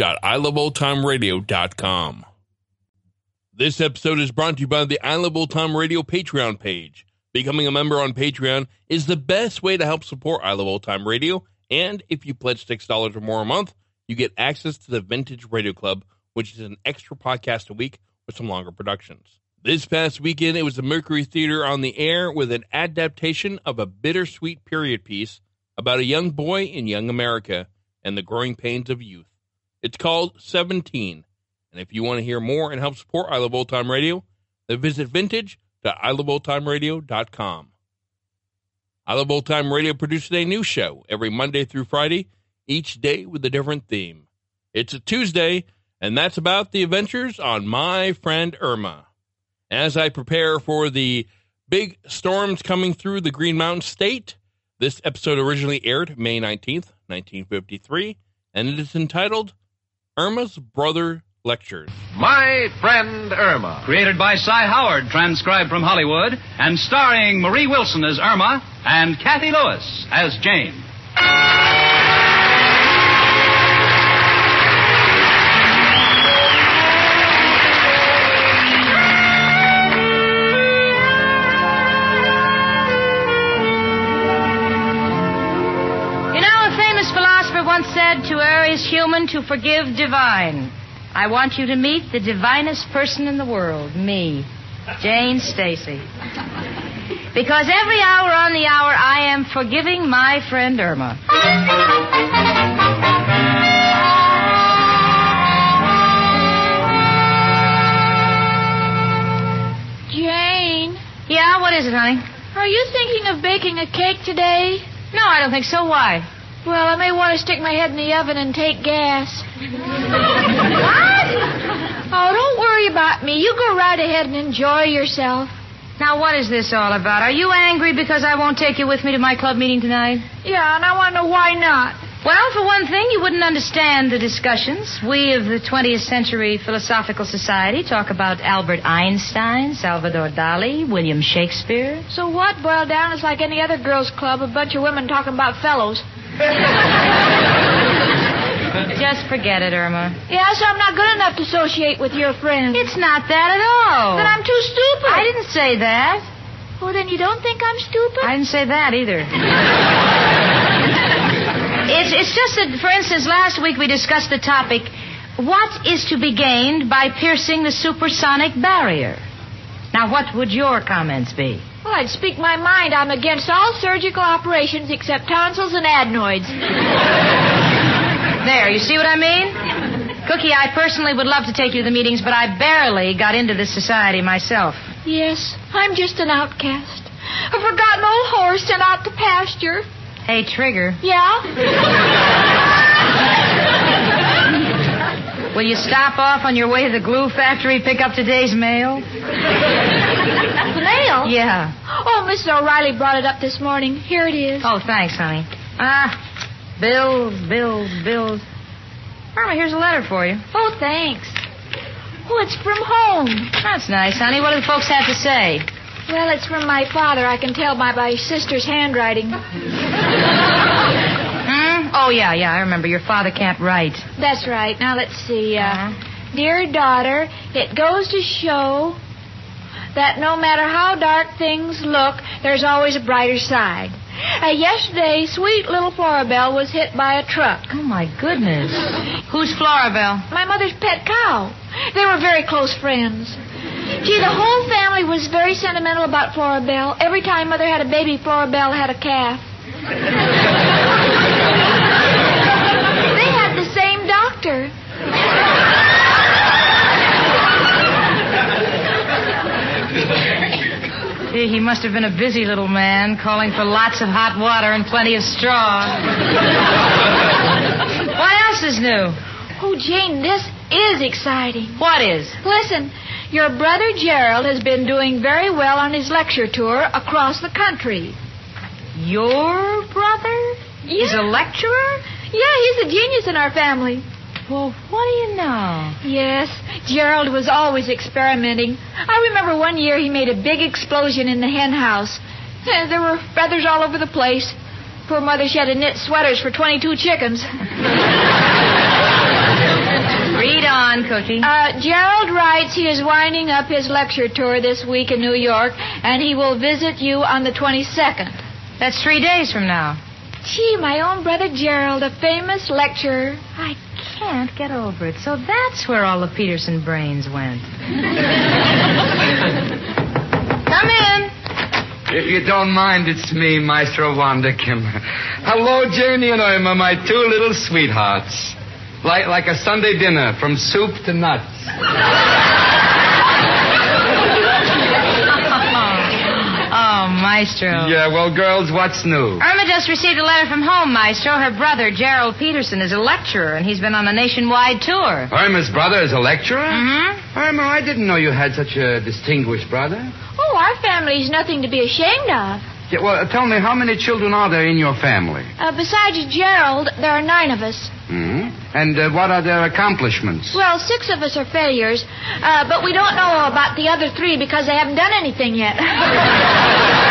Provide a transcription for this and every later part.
review.iloveoldtimeradio.com. This episode is brought to you by the I Love Old Time Radio Patreon page. Becoming a member on Patreon is the best way to help support I Love Old Time Radio, and if you pledge $6 or more a month, you get access to the Vintage Radio Club, which is an extra podcast a week with some longer productions. This past weekend, it was the Mercury Theater on the air with an adaptation of a bittersweet period piece about a young boy in young America and the growing pains of youth. It's called 17. And if you want to hear more and help support I Love Old Time Radio, then visit vintage.iloveoldtimeradio.com. I Love Old Time Radio produces a new show every Monday through Friday, each day with a different theme. It's a Tuesday, and that's about the adventures on My Friend Irma. As I prepare for the big storms coming through the Green Mountain State, this episode originally aired May 19th, 1953, and it is entitled Irma's Brother Lectures. My Friend Irma. Created by Cy Howard, transcribed from Hollywood, and starring Marie Wilson as Irma and Cathy Lewis as Jane. Said, To err is human, to forgive divine. I want you to meet the divinest person in the world, me, Jane Stacy. Because every hour on the hour, I am forgiving my friend Irma. Jane, Yeah, what is it, honey? are you thinking of baking a cake today? No, I don't think so. Why? Well, I may want to stick my head in the oven and take gas. What? Oh, don't worry about me. You go right ahead and enjoy yourself. Now, what is this all about? Are you angry because I won't take you with me to my club meeting tonight? Yeah, and I want to know why not. Well, for one thing, you wouldn't understand the discussions. We of the 20th Century Philosophical Society talk about Albert Einstein, Salvador Dali, William Shakespeare. So what? Boiled down, it's like any other girls' club, a bunch of women talking about fellows. Just forget it, Irma. Yeah, so I'm not good enough to associate with your friends. It's not that at all. Then I'm too stupid. I didn't say that. Well, then you don't think I'm stupid? I didn't say that either. it's, it's just that, for instance, last week we discussed the topic what is to be gained by piercing the supersonic barrier? Now, what would your comments be? Well, I'd speak my mind. I'm against all surgical operations except tonsils and adenoids. There, you see what I mean? Cookie, I personally would love to take you to the meetings, but I barely got into this society myself. Yes, I'm just an outcast. A forgotten old horse sent out to pasture. Hey, Trigger, Yeah? Will you stop off on your way to the glue factory, pick up today's mail? The mail? Yeah. Oh, Mrs. O'Reilly brought it up this morning. Here it is. Oh, thanks, honey. Ah, bills, bills, bills. Irma, here's a letter for you. Oh, thanks. Oh, it's from home. That's nice, honey. What do the folks have to say? Well, it's from my father. I can tell by my sister's handwriting. Oh, yeah, yeah, I remember. Your father can't write. That's right. Now, let's see. Uh, Uh-huh. Dear daughter, it goes to show that no matter how dark things look, there's always a brighter side. Uh, yesterday, sweet little Florabelle was hit by a truck. Oh, my goodness. Who's Florabelle? My mother's pet cow. They were very close friends. Gee, the whole family was very sentimental about Florabelle. Every time Mother had a baby, Florabelle had a calf. they had the same doctor. Gee, he must have been a busy little man, calling for lots of hot water and plenty of straw. what else is new? Oh, Jane, this is exciting. What is? Listen, your brother Gerald has been doing very well on his lecture tour across the country. Your brother? He's a lecturer? Yeah, he's a genius in our family. Well, what do you know? Yes, Gerald was always experimenting. I remember one year he made a big explosion in the hen house. Eh, There were feathers all over the place. Poor mother, she had to knit sweaters for 22 chickens. Read on, Cookie. Uh, Gerald writes he is winding up his lecture tour this week in New York, and he will visit you on the 22nd. That's three days from now. Gee, my own brother Gerald, a famous lecturer. I can't get over it. So that's where all the Peterson brains went. Come in. If you don't mind, it's me, Maestro Wanderkim. Hello, Janie and Irma, my two little sweethearts. Like, like a Sunday dinner, from soup to nuts. Maestro. Yeah, well, girls, what's new? Irma just received a letter from home, Maestro. Her brother, Gerald Peterson, is a lecturer, and he's been on a nationwide tour. Irma's brother is a lecturer? Mm-hmm. Irma, I didn't know you had such a distinguished brother. Oh, our family's nothing to be ashamed of. Yeah, well, tell me, how many children are there in your family? Uh, besides Gerald, there are nine of us. Mm-hmm. And uh, what are their accomplishments? Well, six of us are failures, uh, but we don't know about the other three because they haven't done anything yet.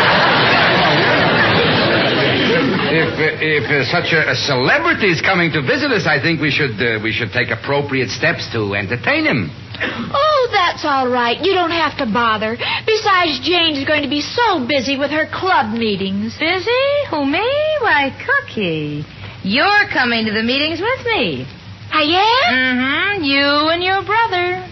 If, uh, if uh, such a, a celebrity is coming to visit us, I think we should uh, we should take appropriate steps to entertain him. oh, that's all right. You don't have to bother. Besides, Jane's going to be so busy with her club meetings. Busy? Who, me? Why, Cookie. You're coming to the meetings with me. I am? Mm-hmm. You and your brother.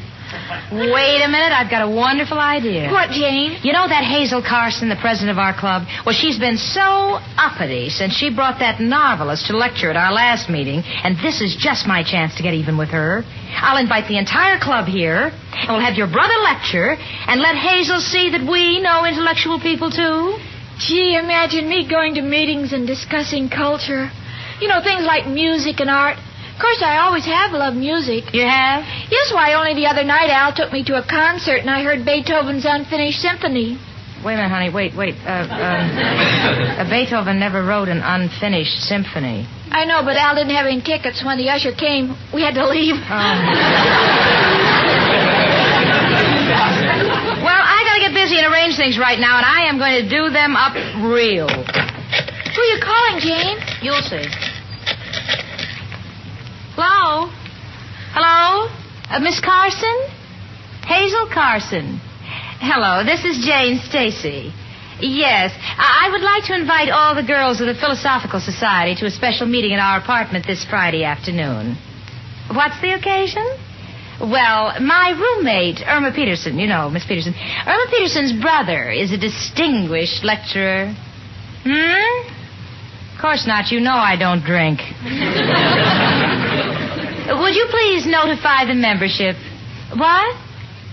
Wait a minute. I've got a wonderful idea. What, Jane? You know that Hazel Carson, the president of our club? Well, she's been so uppity since she brought that novelist to lecture at our last meeting, and this is just my chance to get even with her. I'll invite the entire club here, and we'll have your brother lecture, and let Hazel see that we know intellectual people, too. Gee, imagine me going to meetings and discussing culture. You know, things like music and art. Of course, I always have loved music. You have? Yes, why, only the other night Al took me to a concert and I heard Beethoven's Unfinished Symphony. Wait a minute, honey. Wait, wait. Uh, um, uh, Beethoven never wrote an unfinished symphony. I know, but Al didn't have any tickets when the usher came. We had to leave. Well, I gotta get busy and arrange things right now, and I am going to do them up real. Who are you calling, Jane? You'll see. Hello? Hello? Uh, Miss Carson? Hazel Carson. Hello, this is Jane Stacy. Yes, I-, I would like to invite all the girls of the Philosophical Society to a special meeting in our apartment this Friday afternoon. What's the occasion? Well, my roommate, Irma Peterson, you know, Miss Peterson. Irma Peterson's brother is a distinguished lecturer. Hmm? Of course not. You know I don't drink. Would you please notify the membership? What?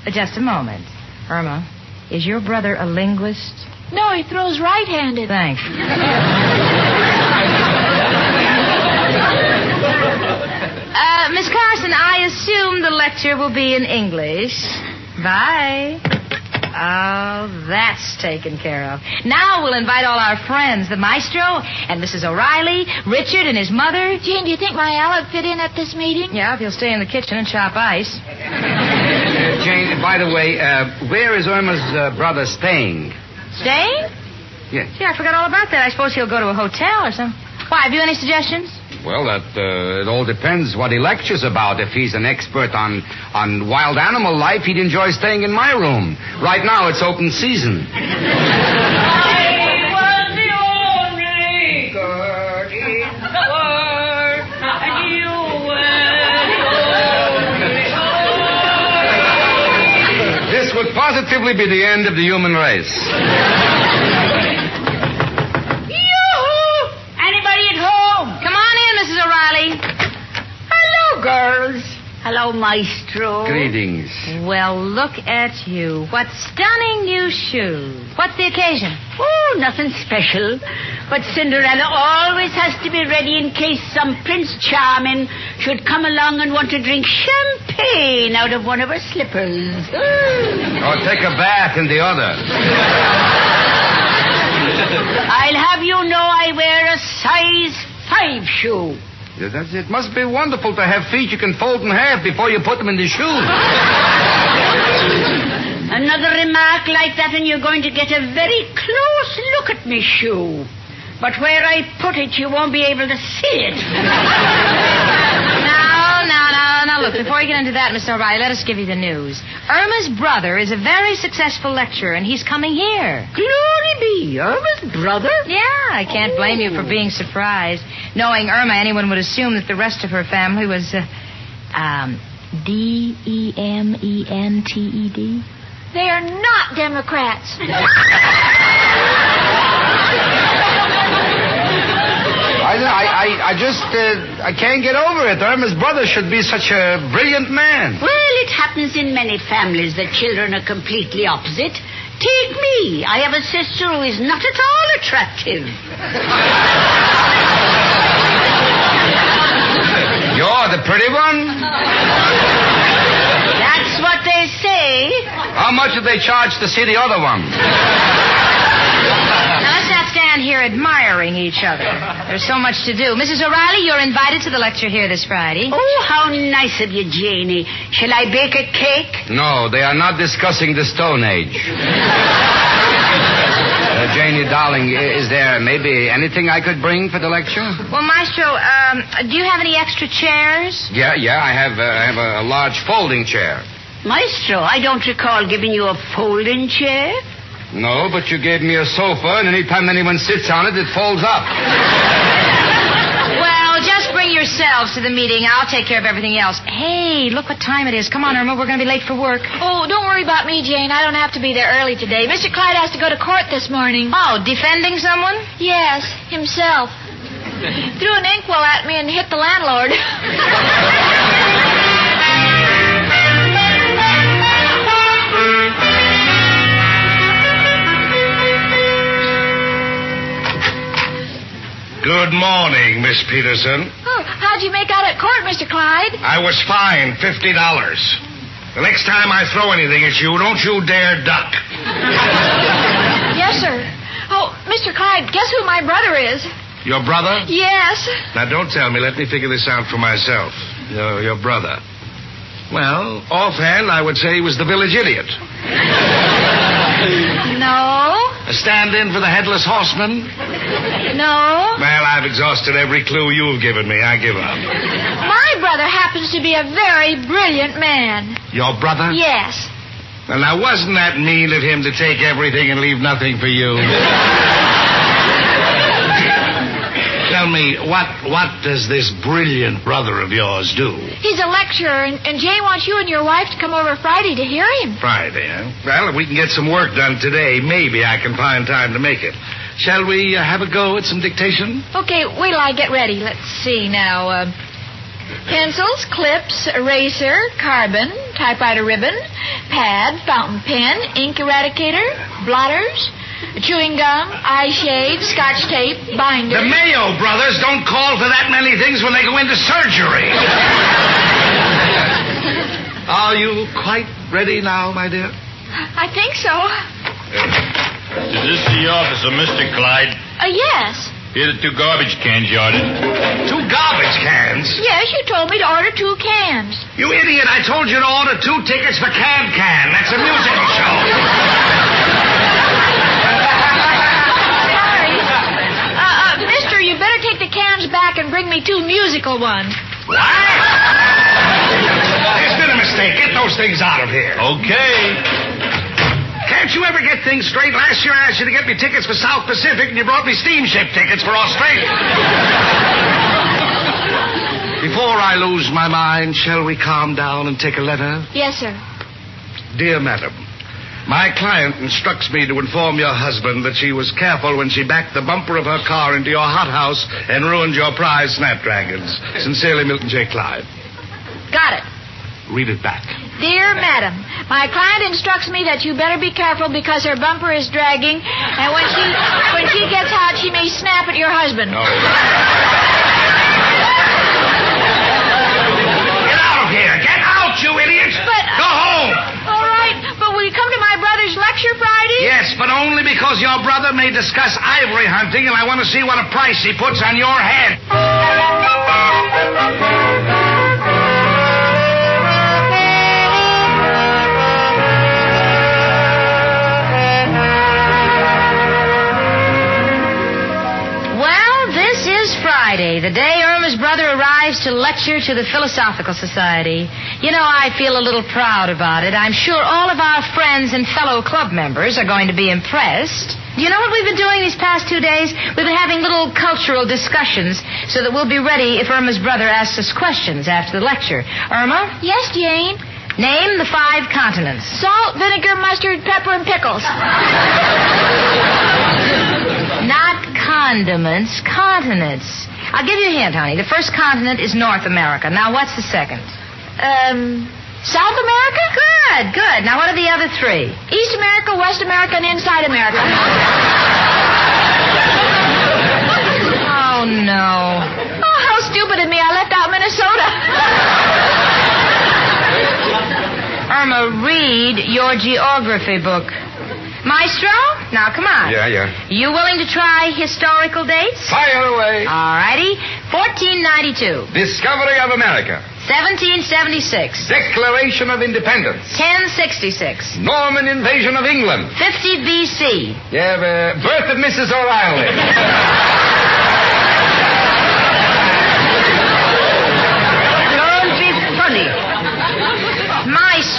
Uh, Just a moment. Irma, is your brother a linguist? No, he throws right-handed. Thanks. Uh, Miss Carson, I assume the lecture will be in English. Bye. Oh, that's taken care of. Now we'll invite all our friends, the maestro and Mrs. O'Reilly, Richard and his mother. Jane, do you think my Al would fit in at this meeting? Yeah, if he'll stay in the kitchen and chop ice. Uh, Jane, by the way, uh, where is Irma's uh, brother staying? Staying? Yes. Gee, I forgot all about that. I suppose he'll go to a hotel or something. Why, have you any suggestions? Well, that uh, it all depends what he lectures about. If he's an expert on on wild animal life, he'd enjoy staying in my room. Right now, it's open season. This would positively be the end of the human race. Yoo-hoo! Anybody at home? Come on in, Mrs. O'Reilly. Hello, girls. Hello, Maestro. Greetings. Well, look at you. What stunning new shoes. What's the occasion? Oh, nothing special. But Cinderella always has to be ready in case some Prince Charming should come along and want to drink champagne out of one of her slippers. Or take a bath in the other. I'll have you know I wear a size five shoe. Yeah, that's- It must be wonderful to have feet you can fold in half before you put them in the shoe. Another remark like that, and you're going to get a very close look at me shoe. But where I put it, you won't be able to see it. Now, now, now, now, look, before we get into that, Mr. O'Reilly, let us give you the news. Irma's brother is a very successful lecturer, and he's coming here. Glory be, Irma's brother? Yeah, I can't blame you for being surprised. Knowing Irma, anyone would assume that the rest of her family was, uh, um, D E M E N T E D. They are not Democrats. I, I, I, just, uh, I can't get over it. Irma's brother should be such a brilliant man. Well, it happens in many families that children are completely opposite. Take me. I have a sister who is not at all attractive. You're the pretty one? That's what they say. How much do they charge to see the other one? Now, let's not stand here admiring each other. There's so much to do. Mrs. O'Reilly, you're invited to the lecture here this Friday. Oh, how nice of you, Janie. Shall I bake a cake? No, they are not discussing the Stone Age. Uh, Janie, darling, is there maybe anything I could bring for the lecture? Well, Maestro, um, do you have any extra chairs? Yeah, yeah, I have, uh, I have a, a large folding chair. Maestro, I don't recall giving you a folding chair. No, but you gave me a sofa, and anytime anyone sits on it, it folds up. Well, just bring yourselves to the meeting. I'll take care of everything else. Hey, look what time it is. Come on, Irma. We're going to be late for work. Oh, don't worry about me, Jane. I don't have to be there early today. Mr. Clyde has to go to court this morning. Oh, defending someone? Yes, himself. Threw an inkwell at me and hit the landlord. Good morning, Miss Peterson. oh, how'd you make out at court, Mr. Clyde? I was fined $50. The next time I throw anything at you, don't you dare duck. Yes, sir. Oh, Mr. Clyde, guess who my brother is? Your brother? Yes. Now, don't tell me. Let me figure this out for myself. Your, your brother. Well, offhand, I would say he was the village idiot. No. A stand in for the headless horseman? No. Well, I've exhausted every clue you've given me. I give up. My brother happens to be a very brilliant man. Your brother? Yes. Well, now, wasn't that mean of him to take everything and leave nothing for you? Tell me, what what does this brilliant brother of yours do? He's a lecturer, and, and Jane wants you and your wife to come over Friday to hear him. Friday, huh? Well, if we can get some work done today, maybe I can find time to make it. Shall we uh, have a go at some dictation? Okay, wait till I get ready. Let's see now. Uh, pencils, clips, eraser, carbon, typewriter ribbon, pad, fountain pen, ink eradicator, blotters, chewing gum, eye shade, scotch tape, binder. The Mayo brothers don't call for that many things when they go into surgery. Are you quite ready now, my dear? I think so. Is this the office of Mr. Clyde? Uh, yes. Here are the two garbage cans you ordered. Two garbage cans? Yes, you told me to order two cans. You idiot, I told you to order two tickets for Can Can. That's a musical show. Sorry. Uh, uh, mister, you better take back and bring me two musical ones. What? There's been a mistake. Get those things out of here. Okay. Can't you ever get things straight? Last year I asked you to get me tickets for South Pacific, and you brought me steamship tickets for Australia. Before I lose my mind, shall we calm down and take a letter? Yes, sir. Dear Madam, My client instructs me to inform your husband that she was careful when she backed the bumper of her car into your hothouse and ruined your prize snapdragons. Sincerely, Milton J. Clyde. Got it. Read it back. Dear Madam, my client instructs me that you better be careful because her bumper is dragging, and when she when she gets hot, she may snap at your husband. No. Get out of here! Get out, you idiot! But- uh, Go home! All right, but will you come lecture Friday? Yes, but only because your brother may discuss ivory hunting, and I want to see what a price he puts on your head. Is Friday, the day Irma's brother arrives to lecture to the Philosophical Society. You know, I feel a little proud about it. I'm sure all of our friends and fellow club members are going to be impressed. Do you know what we've been doing these past two days? We've been having little cultural discussions so that we'll be ready if Irma's brother asks us questions after the lecture. Irma, Yes, Jane. name the five continents. Salt, vinegar, mustard, pepper, and pickles. Condiments, continents. I'll give you a hint, honey. The first continent is North America. Now, what's the second? Um, South America? Good, good. Now, what are the other three? East America, West America, and inside America. Oh, no. Oh, how stupid of me. I left out Minnesota. Irma, read your geography book. Maestro, now come on. Yeah, yeah. You willing to try historical dates? Fire away. All righty. 1492, Discovery of America. 1776, Declaration of Independence. 1066, Norman invasion of England. 50 BC, Yeah, uh, birth of Mrs. O'Reilly. Don't be funny.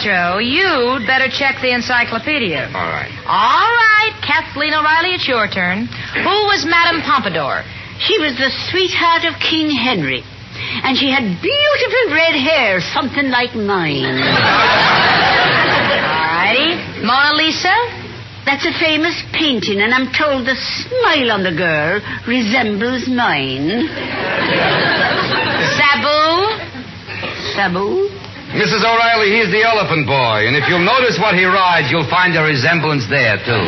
Maestro, you'd better check the encyclopedia. All right. All right, Kathleen O'Reilly, it's your turn. Who was Madame Pompadour? She was the sweetheart of King Henry. And she had beautiful red hair, something like mine. All righty. Mona Lisa? That's a famous painting, and I'm told the smile on the girl resembles mine. Sabu? Sabu? Mrs. O'Reilly, he's the elephant boy, and if you'll notice what he rides, you'll find a resemblance there, too.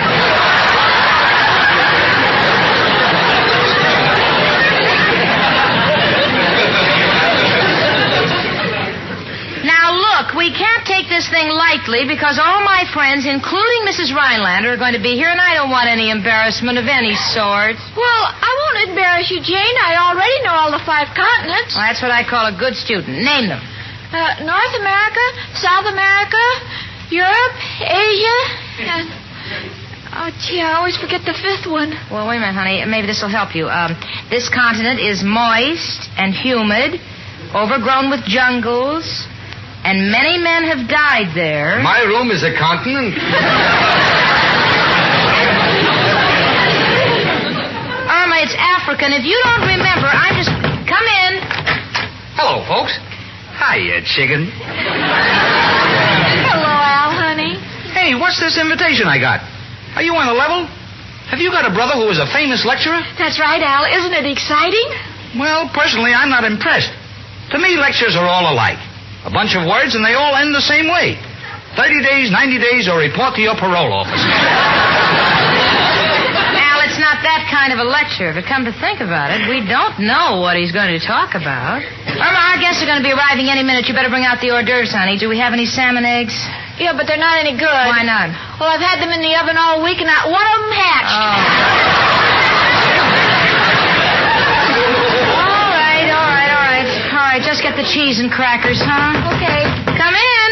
Now, look, we can't take this thing lightly because all my friends, including Mrs. Rhinelander, are going to be here, and I don't want any embarrassment of any sort. Well, I won't embarrass you, Jane. I already know all the five continents. Well, that's what I call a good student. Name them. Uh, North America, South America, Europe, Asia, and... Oh, gee, I always forget the fifth one. Well, wait a minute, honey. Maybe this will help you. Um, this continent is moist and humid, overgrown with jungles, and many men have died there. My room is a continent. Irma, it's African. If you don't remember, I'm just. Come in. Hello, folks. Hiya, chicken. Hello, Al, honey. Hey, what's this invitation I got? Are you on the level? Have you got a brother who is a famous lecturer? That's right, Al. Isn't it exciting? Well, personally, I'm not impressed. To me, lectures are all alike. A bunch of words, and they all end the same way. 30 days, 90 days, or report to your parole office. It's not that kind of a lecture. If you come to think about it, we don't know what he's going to talk about. Irma, our guests are going to be arriving any minute. You better bring out the hors d'oeuvres, honey. Do we have any salmon eggs? Yeah, but they're not any good. Why not? Well, I've had them in the oven all week, and not one of them hatched. Oh. All right, all right, all right. All right, just get the cheese and crackers, huh? Okay. Come in.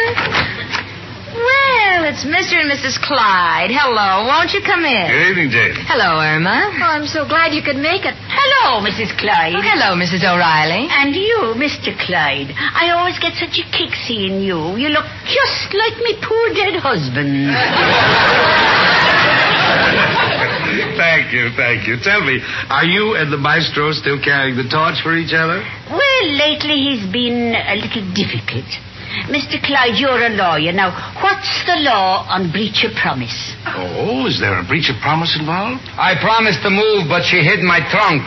Well, it's Mr. and Mrs. Clyde. Hello. Won't you come in? Good evening, Jane. Hello, Irma. Oh, I'm so glad you could make it. Hello, Mrs. Clyde. Oh, hello, Mrs. O'Reilly. And you, Mr. Clyde. I always get such a kick seeing you. You look just like me poor dead husband. thank you, thank you. Tell me, are you and the maestro still carrying the torch for each other? well, lately he's been a little difficult. Mr. Clyde, you're a lawyer. Now, what's the law on breach of promise? Oh, is there a breach of promise involved? I promised to move, but she hid my trunk.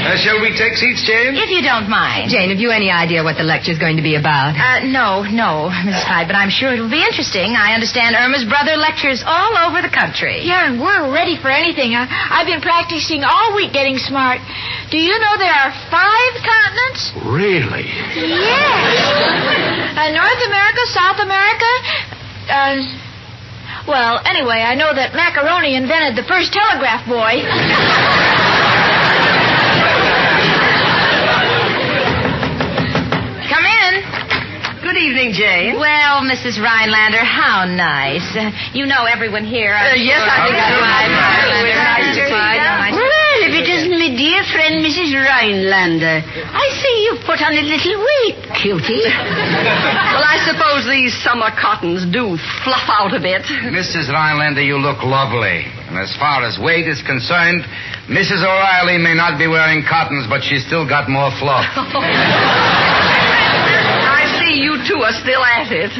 Uh, shall we take seats, Jane? If you don't mind. Jane, have you any idea what the lecture's going to be about? Uh, no, no, Mrs. Hyde, but I'm sure it'll be interesting. I understand Irma's brother lectures all over the country. Yeah, and we're ready for anything. I, I've been practicing all week getting smart. Do you know there are five continents? Really? Yes. Uh, North America, South America. Uh, well, anyway, I know that macaroni invented the first telegraph boy. evening, Jane. Well, Mrs. Rhinelander, how nice. Uh, you know everyone here. I'm Uh, yes. I think I do. Rhinelander, Very nice to see Rhinelander, you. nice to- Well, if it isn't my dear friend, Mrs. Rhinelander. I see you've put on a little weight, cutie. Well, I suppose these summer cottons do fluff out a bit. Mrs. Rhinelander, you look lovely. And as far as weight is concerned, Mrs. O'Reilly may not be wearing cottons, but she's still got more fluff. I see you two are still at it.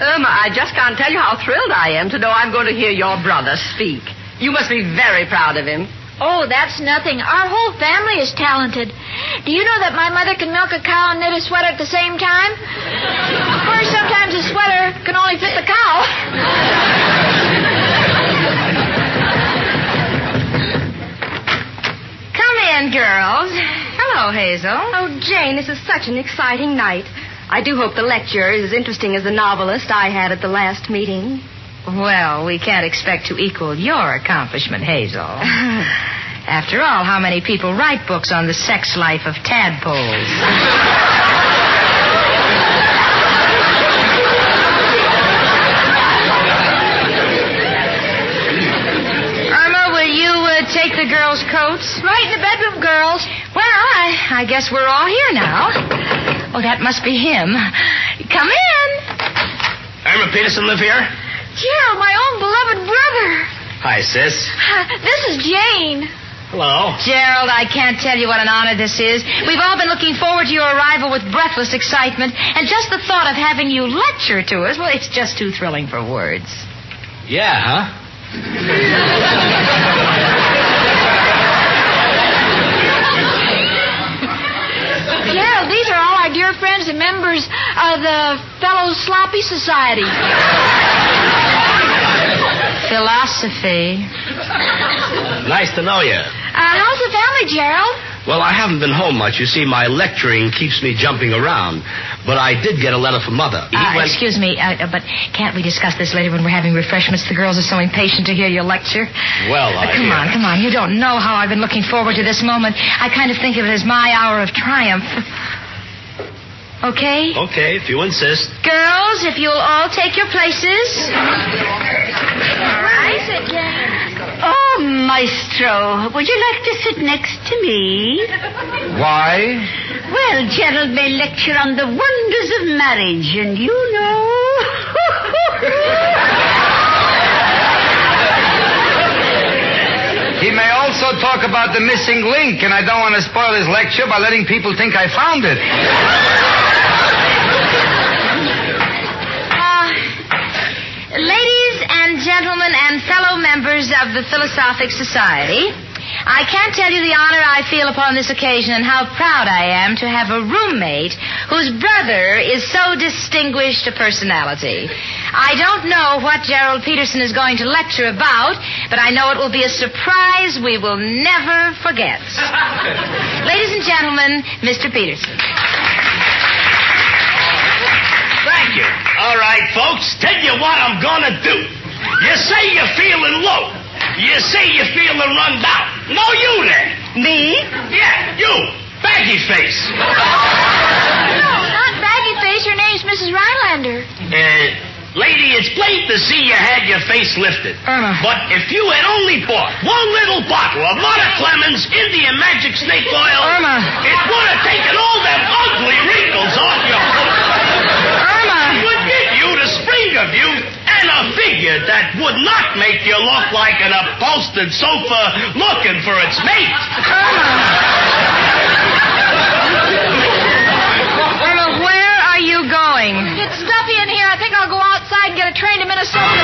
Irma, I just can't tell you how thrilled I am to know I'm going to hear your brother speak. You must be very proud of him. Oh, that's nothing. Our whole family is talented. Do you know that my mother can milk a cow and knit a sweater at the same time? Of course, sometimes a sweater can only fit the cow. Come in, girls. Hello, Hazel. Oh, Jane, this is such an exciting night. I do hope the lecture is as interesting as the novelist I had at the last meeting. Well, we can't expect to equal your accomplishment, Hazel. After all, how many people write books on the sex life of tadpoles? Irma, will you uh, take the girls' coats? Right in the bedroom, girls. Well, I, I guess we're all here now. Oh, that must be him. Come in. Irma Peterson live here? Gerald, my own beloved brother. Hi, sis. This is Jane. Hello. Gerald, I can't tell you what an honor this is. We've all been looking forward to your arrival with breathless excitement, and just the thought of having you lecture to us, well, it's just too thrilling for words. Yeah, huh? Gerald, these are all our dear friends and members of the Fellow Sloppy Society. Philosophy. Nice to know you. Uh, how's the family, Gerald? Well, I haven't been home much. You see, my lecturing keeps me jumping around. But I did get a letter from Mother. Uh, went- excuse me, uh, but can't we discuss this later when we're having refreshments? The girls are so impatient to hear your lecture. Well, Uh, I... come on, come on. You don't know how I've been looking forward to this moment. I kind of think of it as my hour of triumph. Okay? Okay, if you insist. Girls, if you'll all take your places. Right, said Jane. Oh, Maestro, would you like to sit next to me? Why? Well, Gerald may lecture on the wonders of marriage, and you know. He may also talk about the missing link, and I don't want to spoil his lecture by letting people think I found it. Uh, ladies and gentlemen and fellow members of the Philosophic Society, I can't tell you the honor I feel upon this occasion and how proud I am to have a roommate whose brother is so distinguished a personality. I don't know what Gerald Peterson is going to lecture about, but I know it will be a surprise we will never forget. Ladies and gentlemen, Mr. Peterson. Thank you. All right, folks, tell you what I'm gonna do. You say you're feeling low. You say you're feeling run down. No, you there. Me? Yeah, you. Baggy face. No, not baggy face. Your name's Mrs. Rhinelander. Uh, lady, it's plain to see you had your face lifted. Irma. But if you had only bought one little bottle of Mother Clemens Indian Magic Snake Oil, Irma. it would have taken all them ugly wrinkles off your Irma. It would give you the spring of you and a figure that would not make you look like an upholstered sofa looking for its mate. Irma, where doing? It's stuffy in here. I think I'll go outside and get a train to Minnesota.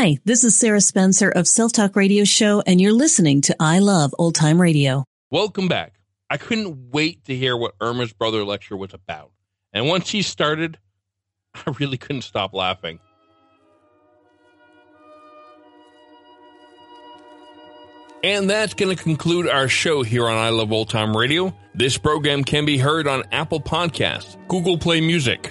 Hi, this is Sarah Spencer of Self Talk Radio Show, and you're listening to I Love Old Time Radio. Welcome back. I couldn't wait to hear what Irma's brother lecture was about. And once she started, I really couldn't stop laughing. And that's going to conclude our show here on I Love Old Time Radio. This program can be heard on Apple Podcasts, Google Play Music,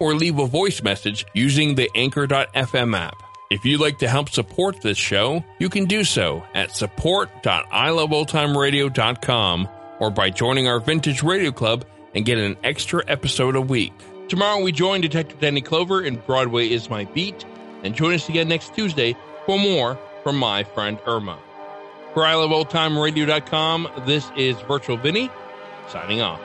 or leave a voice message using the Anchor.fm app. If you'd like to help support this show, you can do so at support.iloveoldtimeradio.com or by joining our Vintage Radio Club and get an extra episode a week. Tomorrow we join Detective Danny Clover in Broadway is My Beat, and join us again next Tuesday for more from my friend Irma. For iloveoldtimeradio.com, this is Virtual Vinny, signing off.